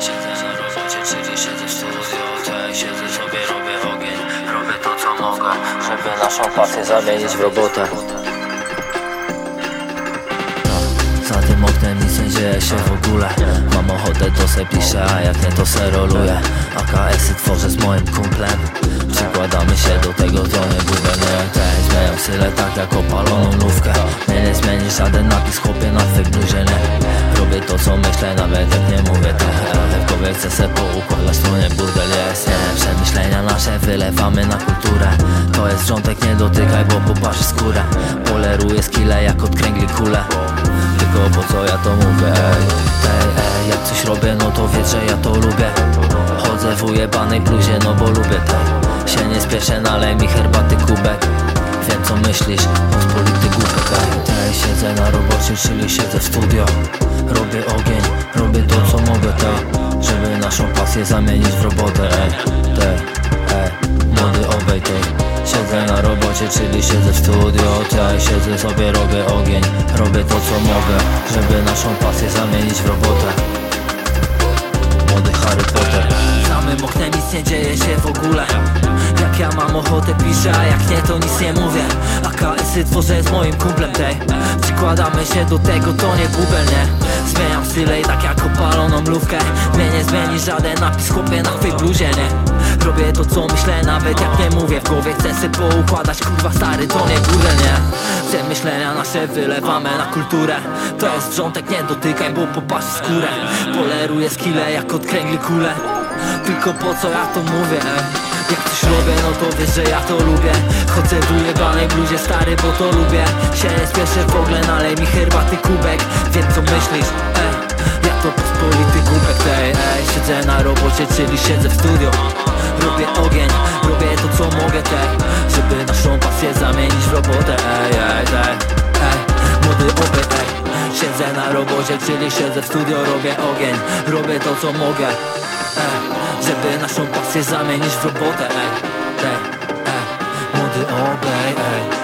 Siedzę na robocie, czyli siedzę sobie, robię ogień. Robię to co mogę, żeby naszą pasję zamienić w robotę. Za tym oknem nic nie dzieje się w ogóle. Mam ochotę to se piszę, a jak nie to se roluję. AKS-y tworzę z moim kumplem. Przykładamy się do tego, to nie błędę nie. Zmieniam sylę tak jak opaloną lówkę Nie, zmieni żaden napis, chłopie na nie Robię to co myślę, nawet jak nie mówię te Ale w głowie chcę se poukładać, to nie burdel jest Nie, przemyślenia nasze wylewamy na kulturę. To jest wrzątek, nie dotykaj, bo poparzy skórę. Poleruję skille jak od kręgli kule. Tylko po co ja to mówię, ej, ej, ej Jak coś robię, no to wiesz, że ja to lubię. Chodzę w ujebanej bluzie, no bo lubię tej Się nie spieszę, nalej mi herbaty kubek Wiem co myślisz, pospolity głupek, ej Tej, siedzę na robocie, czyli siedzę w studio. Robię ogień, robię to co mogę, tej Żeby naszą pasję zamienić w robotę, ej Tej, ej, młody obej tej. Siedzę na robocie, czyli siedzę w studio. Tak, siedzę sobie, robię ogień Robię to co mogę, żeby naszą pasję zamienić w robotę. Młody Harry Potter. Samym oknem nic nie dzieje się w ogóle Jak ja mam ochotę piszę, a jak nie to nic nie mówię. AKS-y tworzę z moim kumplem tej Przykładamy się do tego, to nie bubel, nie Zmieniam style i tak jak opaloną mrówkę. Mnie nie zmieni żaden napis, chłopie na twej bluzie, nie. Robię to co myślę, nawet jak nie mówię. W głowie Chcę se poukładać, kurwa stary, to nie burdel, nie. Przemyślenia nasze wylewamy na kulturę. To jest wrzątek, nie dotykaj, bo popatrz skórę. Poleruję skille jak od kręgli kule. Tylko po co ja to mówię? Jak coś robię, no to wiesz, że ja to lubię. Chodzę w ujebanej bluzie, stary, bo to lubię. Się spieszę w ogóle, nalej mi herbaty kubek. Wiem co myślisz, ej. Ja to pospolity kubek, ej, ej. Siedzę na robocie, czyli siedzę w studio. Robię ogień, robię to co mogę, tej Żeby naszą pasję zamienić w robotę, ej, ej Młody obyt, ej. Siedzę na robocie, czyli siedzę w studio Robię ogień, robię to co mogę, ej Żeby naszą pasję zamienić w robotę, ej, ej, ej. Młody obej, ej